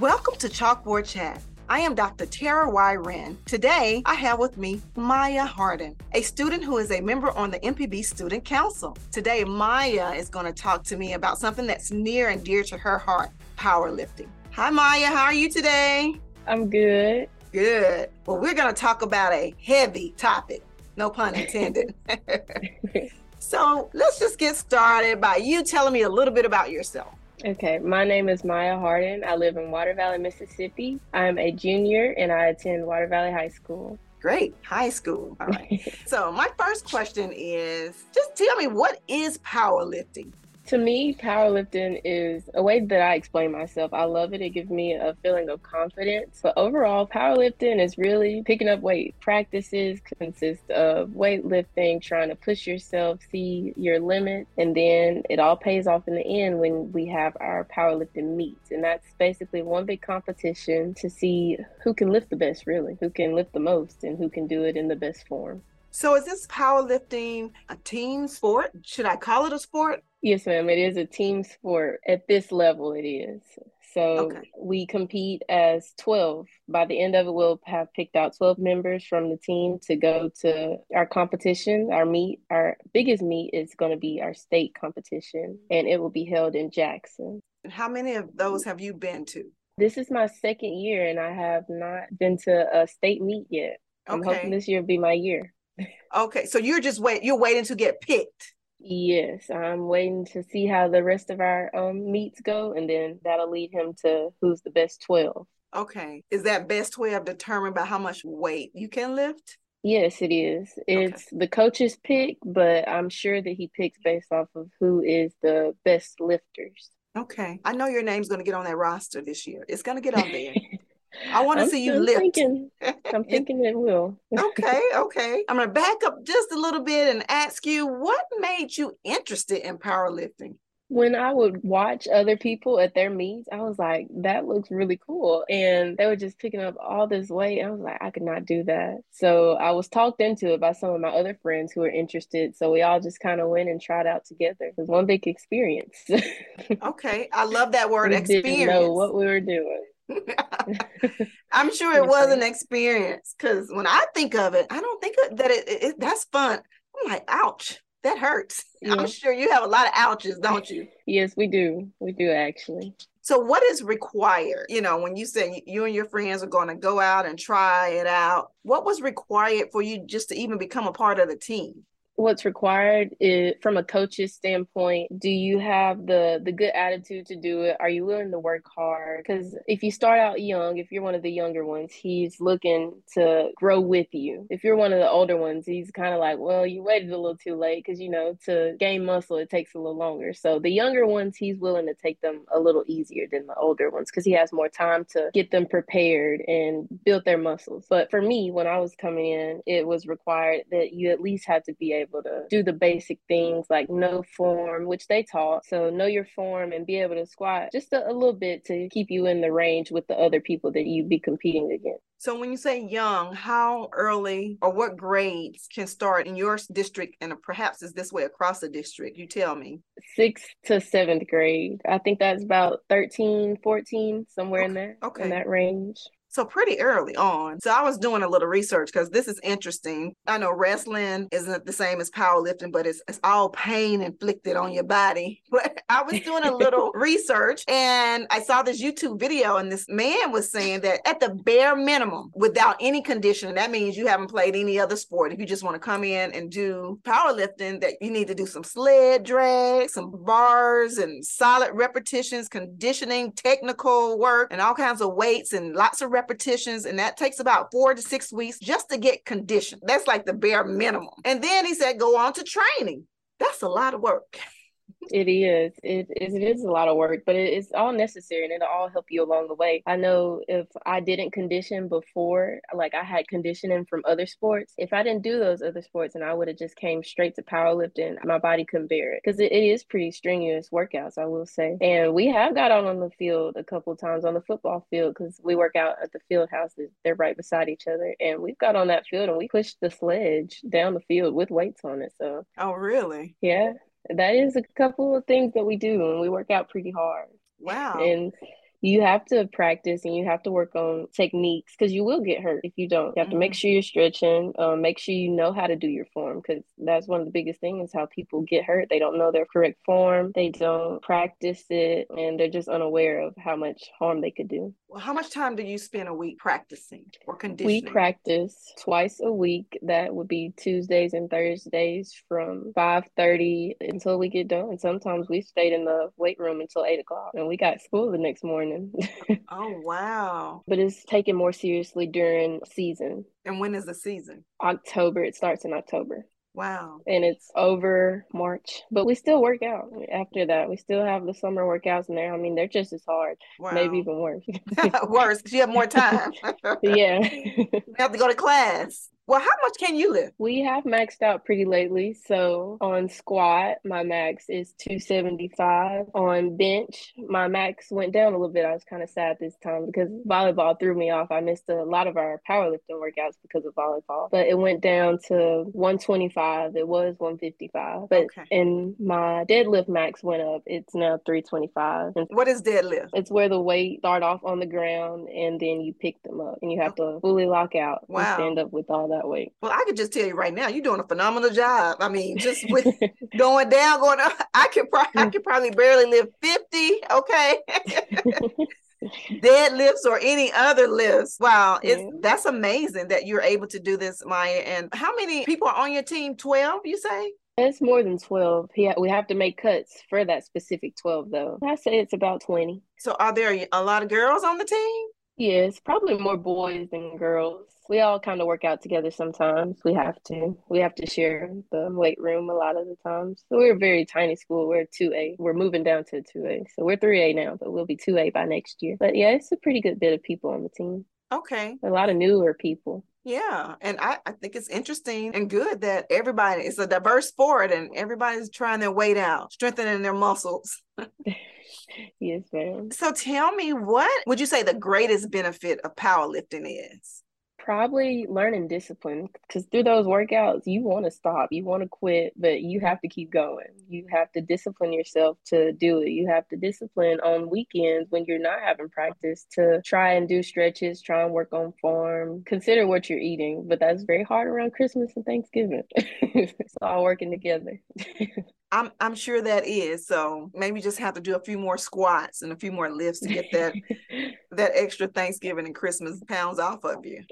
Welcome to Chalkboard Chat. I am Dr. Tara Y. Wren. Today, I have with me Maya Hardin, a student who is a member on the MPB Student Council. Today, Maya is going to talk to me about something that's near and dear to her heart powerlifting. Hi, Maya. How are you today? I'm good. Good. Well, we're going to talk about a heavy topic, no pun intended. so, let's just get started by you telling me a little bit about yourself. Okay, my name is Maya Hardin. I live in Water Valley, Mississippi. I'm a junior and I attend Water Valley High School. Great, high school. All right. so, my first question is just tell me what is powerlifting? To me, powerlifting is a way that I explain myself. I love it. It gives me a feeling of confidence. But overall, powerlifting is really picking up weight. Practices consist of weightlifting, trying to push yourself, see your limit, and then it all pays off in the end when we have our powerlifting meets. And that's basically one big competition to see who can lift the best, really, who can lift the most, and who can do it in the best form. So, is this powerlifting a team sport? Should I call it a sport? Yes, ma'am. It is a team sport. At this level, it is. So okay. we compete as 12. By the end of it, we'll have picked out 12 members from the team to go to our competition. Our meet, our biggest meet is going to be our state competition, and it will be held in Jackson. How many of those have you been to? This is my second year, and I have not been to a state meet yet. I'm hoping this year will be my year. okay, so you're just wait. You're waiting to get picked. Yes, I'm waiting to see how the rest of our um, meets go, and then that'll lead him to who's the best 12. Okay. Is that best 12 determined by how much weight you can lift? Yes, it is. It's okay. the coach's pick, but I'm sure that he picks based off of who is the best lifters. Okay. I know your name's going to get on that roster this year. It's going to get on there. I want to see you lift. Thinking, I'm thinking it will. okay, okay. I'm going to back up just a little bit and ask you what made you interested in powerlifting? When I would watch other people at their meets, I was like, that looks really cool. And they were just picking up all this weight. I was like, I could not do that. So I was talked into it by some of my other friends who were interested. So we all just kind of went and tried out together. It was one big experience. okay. I love that word we experience. Didn't know what we were doing. I'm sure it was an experience because when I think of it, I don't think that it, it, that's fun. I'm like, ouch, that hurts. Yeah. I'm sure you have a lot of ouches, don't you? yes, we do. We do actually. So, what is required? You know, when you say you and your friends are going to go out and try it out, what was required for you just to even become a part of the team? What's required is from a coach's standpoint do you have the the good attitude to do it? Are you willing to work hard? Because if you start out young if you're one of the younger ones he's looking to grow with you. If you're one of the older ones he's kind of like well you waited a little too late because you know to gain muscle it takes a little longer. So the younger ones he's willing to take them a little easier than the older ones because he has more time to get them prepared and build their muscles. But for me when i was coming in it was required that you at least had to be able able to do the basic things like know form, which they taught. So know your form and be able to squat just a, a little bit to keep you in the range with the other people that you'd be competing against. So when you say young, how early or what grades can start in your district and perhaps is this way across the district? You tell me. Sixth to seventh grade. I think that's about 13, 14, somewhere okay. in there. Okay. In that range. So pretty early on. So I was doing a little research because this is interesting. I know wrestling isn't the same as powerlifting, but it's it's all pain inflicted on your body. But I was doing a little research and I saw this YouTube video and this man was saying that at the bare minimum, without any conditioning, that means you haven't played any other sport. If you just want to come in and do powerlifting, that you need to do some sled drag, some bars and solid repetitions, conditioning, technical work, and all kinds of weights and lots of repetitions repetitions, and that takes about four to six weeks just to get conditioned. That's like the bare minimum. And then he said, go on to training. That's a lot of work. It is. It is. It is a lot of work, but it's all necessary, and it'll all help you along the way. I know if I didn't condition before, like I had conditioning from other sports, if I didn't do those other sports, and I would have just came straight to powerlifting, my body couldn't bear it because it, it is pretty strenuous workouts, I will say. And we have got out on the field a couple times on the football field because we work out at the field houses. They're right beside each other, and we've got on that field and we pushed the sledge down the field with weights on it. So. Oh, really? Yeah that is a couple of things that we do and we work out pretty hard. Wow. And You have to practice and you have to work on techniques because you will get hurt if you don't. You have mm-hmm. to make mm-hmm. sure you're stretching, um, make sure you know how to do your form because that's one of the biggest things how people get hurt. They don't know their correct form, they don't practice it, and they're just unaware of how much harm they could do. Well, how much time do you spend a week practicing or conditioning? We practice twice a week. That would be Tuesdays and Thursdays from 5.30 until we get done. Sometimes we stayed in the weight room until 8 o'clock and we got school the next morning. oh, wow. But it's taken more seriously during season. And when is the season? October. It starts in October. Wow. And it's over March, but we still work out after that. We still have the summer workouts in there. I mean, they're just as hard, wow. maybe even worse. worse because you have more time. yeah. you have to go to class. Well, how much can you lift? We have maxed out pretty lately. So on squat, my max is 275. On bench, my max went down a little bit. I was kind of sad this time because volleyball threw me off. I missed a lot of our powerlifting workouts because of volleyball, but it went down to 125. It was 155. But okay. and my deadlift max went up. It's now 325. And what is deadlift? It's where the weight start off on the ground and then you pick them up and you have oh. to fully lock out wow. and stand up with all that that way. Well, I could just tell you right now, you're doing a phenomenal job. I mean, just with going down, going up, I could probably I could probably barely live 50. Okay. deadlifts or any other lifts. Wow, it's yeah. that's amazing that you're able to do this, Maya. And how many people are on your team? 12, you say? It's more than 12. Yeah, we have to make cuts for that specific 12 though. I say it's about 20. So are there a lot of girls on the team? Yes, probably more boys than girls we all kind of work out together sometimes. We have to. We have to share the weight room a lot of the times. So we're a very tiny school. We're 2A. We're moving down to 2A. So we're 3A now, but we'll be 2A by next year. But yeah, it's a pretty good bit of people on the team. Okay. A lot of newer people. Yeah. And I, I think it's interesting and good that everybody, it's a diverse sport and everybody's trying their weight out, strengthening their muscles. yes, ma'am. So tell me, what would you say the greatest benefit of powerlifting is? Probably learning discipline because through those workouts you want to stop you want to quit but you have to keep going. You have to discipline yourself to do it. You have to discipline on weekends when you're not having practice to try and do stretches try and work on form consider what you're eating but that's very hard around christmas and thanksgiving. It's all working together I'm I'm sure that is. So maybe just have to do a few more squats and a few more lifts to get that that extra Thanksgiving and Christmas pounds off of you.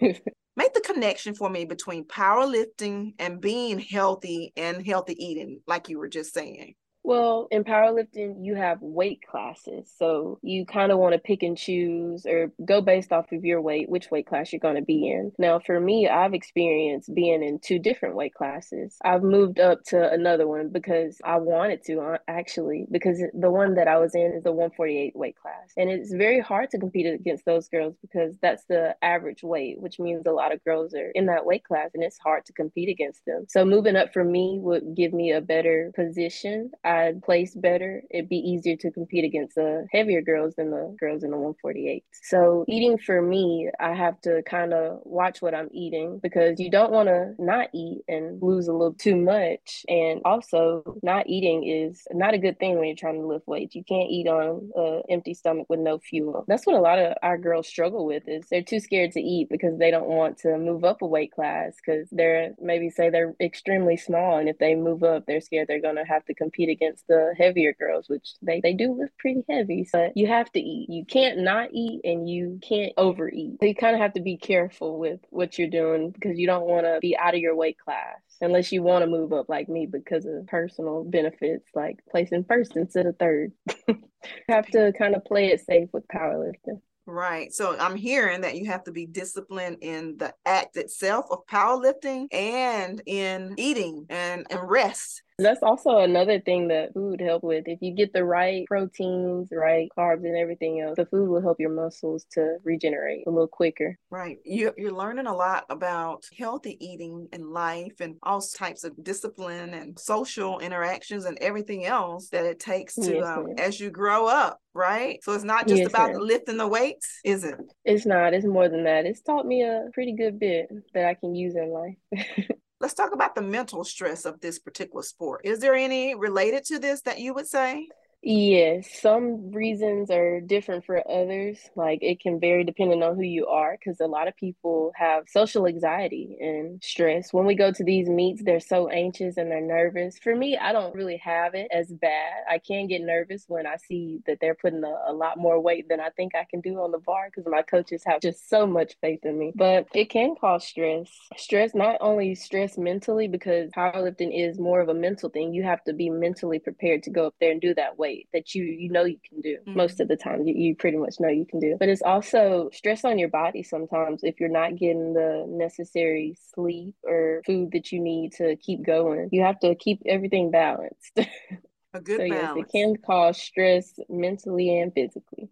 Make the connection for me between powerlifting and being healthy and healthy eating, like you were just saying. Well, in powerlifting, you have weight classes. So you kind of want to pick and choose or go based off of your weight, which weight class you're going to be in. Now, for me, I've experienced being in two different weight classes. I've moved up to another one because I wanted to, uh, actually, because the one that I was in is the 148 weight class. And it's very hard to compete against those girls because that's the average weight, which means a lot of girls are in that weight class and it's hard to compete against them. So moving up for me would give me a better position. Place better, it'd be easier to compete against the heavier girls than the girls in the 148. So eating for me, I have to kind of watch what I'm eating because you don't want to not eat and lose a little too much. And also, not eating is not a good thing when you're trying to lift weights. You can't eat on an empty stomach with no fuel. That's what a lot of our girls struggle with is they're too scared to eat because they don't want to move up a weight class because they're maybe say they're extremely small and if they move up, they're scared they're going to have to compete against against the heavier girls, which they, they do lift pretty heavy. So you have to eat. You can't not eat and you can't overeat. So you kind of have to be careful with what you're doing because you don't want to be out of your weight class unless you want to move up like me because of personal benefits like placing first instead of third. you have to kind of play it safe with powerlifting. Right. So I'm hearing that you have to be disciplined in the act itself of powerlifting and in eating and, and rest. That's also another thing that food help with. If you get the right proteins, right carbs, and everything else, the food will help your muscles to regenerate a little quicker. Right. You, you're learning a lot about healthy eating and life and all types of discipline and social interactions and everything else that it takes to yes, um, as you grow up. Right. So it's not just yes, about lifting the weights, is it? It's not. It's more than that. It's taught me a pretty good bit that I can use in life. Let's talk about the mental stress of this particular sport. Is there any related to this that you would say? Yes, some reasons are different for others. Like it can vary depending on who you are, because a lot of people have social anxiety and stress. When we go to these meets, they're so anxious and they're nervous. For me, I don't really have it as bad. I can get nervous when I see that they're putting a, a lot more weight than I think I can do on the bar because my coaches have just so much faith in me. But it can cause stress. Stress, not only stress mentally, because powerlifting is more of a mental thing. You have to be mentally prepared to go up there and do that weight weight that you you know you can do. Mm-hmm. most of the time you, you pretty much know you can do. But it's also stress on your body sometimes if you're not getting the necessary sleep or food that you need to keep going. You have to keep everything balanced. A good so, balance. yes it can cause stress mentally and physically.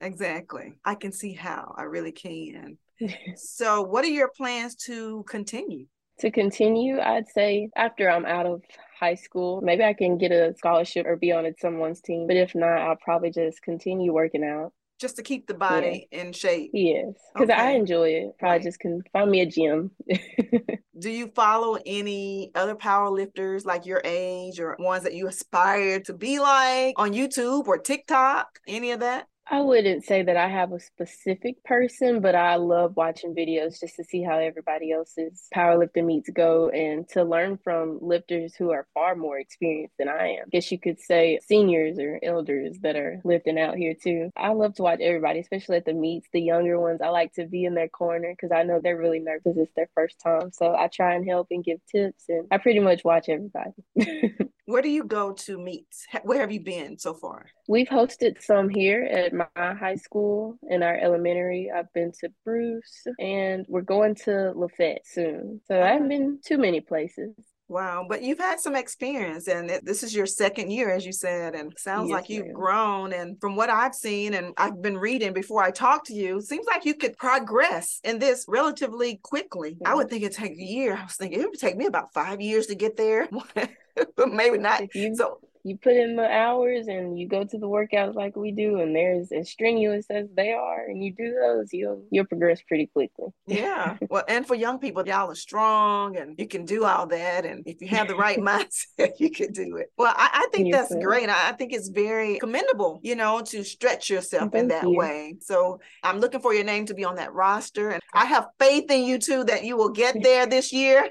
Exactly. I can see how. I really can. So what are your plans to continue to continue, I'd say after I'm out of high school, maybe I can get a scholarship or be on someone's team. But if not, I'll probably just continue working out. Just to keep the body yeah. in shape. Yes, because okay. I enjoy it. Probably right. just can find me a gym. Do you follow any other power lifters like your age or ones that you aspire to be like on YouTube or TikTok? Any of that? I wouldn't say that I have a specific person, but I love watching videos just to see how everybody else's powerlifting meets go and to learn from lifters who are far more experienced than I am. I guess you could say seniors or elders that are lifting out here too. I love to watch everybody, especially at the meets, the younger ones. I like to be in their corner because I know they're really nervous. It's their first time. So I try and help and give tips and I pretty much watch everybody. Where do you go to meet? Where have you been so far? We've hosted some here at my high school and our elementary. I've been to Bruce and we're going to Lafayette soon. So I haven't been too many places. Wow, but you've had some experience and this is your second year, as you said, and sounds yes, like you've ma'am. grown. And from what I've seen and I've been reading before I talk to you, seems like you could progress in this relatively quickly. I would think it'd take a year. I was thinking it would take me about five years to get there. but maybe not. You, so you put in the hours and you go to the workouts like we do, and they're as strenuous as they are, and you do those, you'll you'll progress pretty quickly. yeah. Well, and for young people, y'all are strong and you can do all that. And if you have the right mindset, you can do it. Well, I, I think that's great. I, I, think it's very commendable, you know, to stretch yourself Thank in that you. way. So I'm looking for your name to be on that roster. And I have faith in you too that you will get there this year.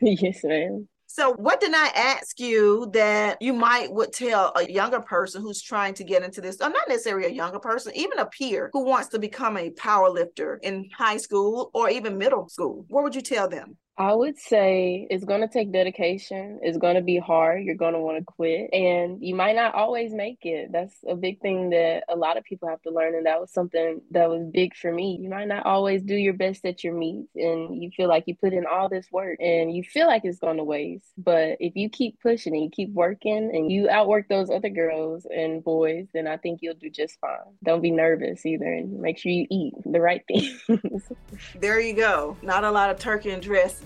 yes, ma'am. So, what did I ask you that you might would tell a younger person who's trying to get into this, or not necessarily a younger person, even a peer who wants to become a power lifter in high school or even middle school? What would you tell them? I would say it's going to take dedication. It's going to be hard. You're going to want to quit, and you might not always make it. That's a big thing that a lot of people have to learn. And that was something that was big for me. You might not always do your best at your meets, and you feel like you put in all this work and you feel like it's going to waste. But if you keep pushing and you keep working and you outwork those other girls and boys, then I think you'll do just fine. Don't be nervous either, and make sure you eat the right things. there you go. Not a lot of turkey and dress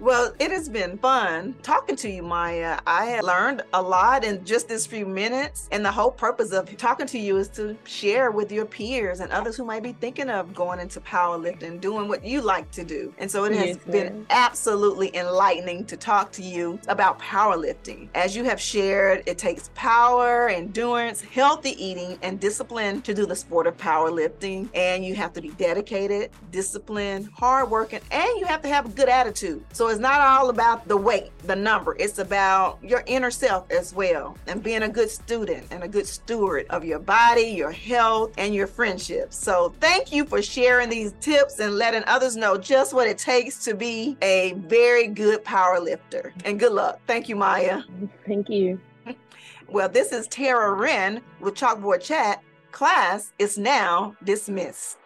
well, it has been fun talking to you, Maya. I have learned a lot in just this few minutes. And the whole purpose of talking to you is to share with your peers and others who might be thinking of going into powerlifting, doing what you like to do. And so it has yes, been absolutely enlightening to talk to you about powerlifting. As you have shared, it takes power, endurance, healthy eating, and discipline to do the sport of powerlifting. And you have to be dedicated, disciplined, hardworking, and you have to have a good attitude. So it's not all about the weight, the number. It's about your inner self as well and being a good student and a good steward of your body, your health, and your friendships. So thank you for sharing these tips and letting others know just what it takes to be a very good power lifter. And good luck. Thank you, Maya. Thank you. Well, this is Tara Wren with Chalkboard Chat. Class is now dismissed.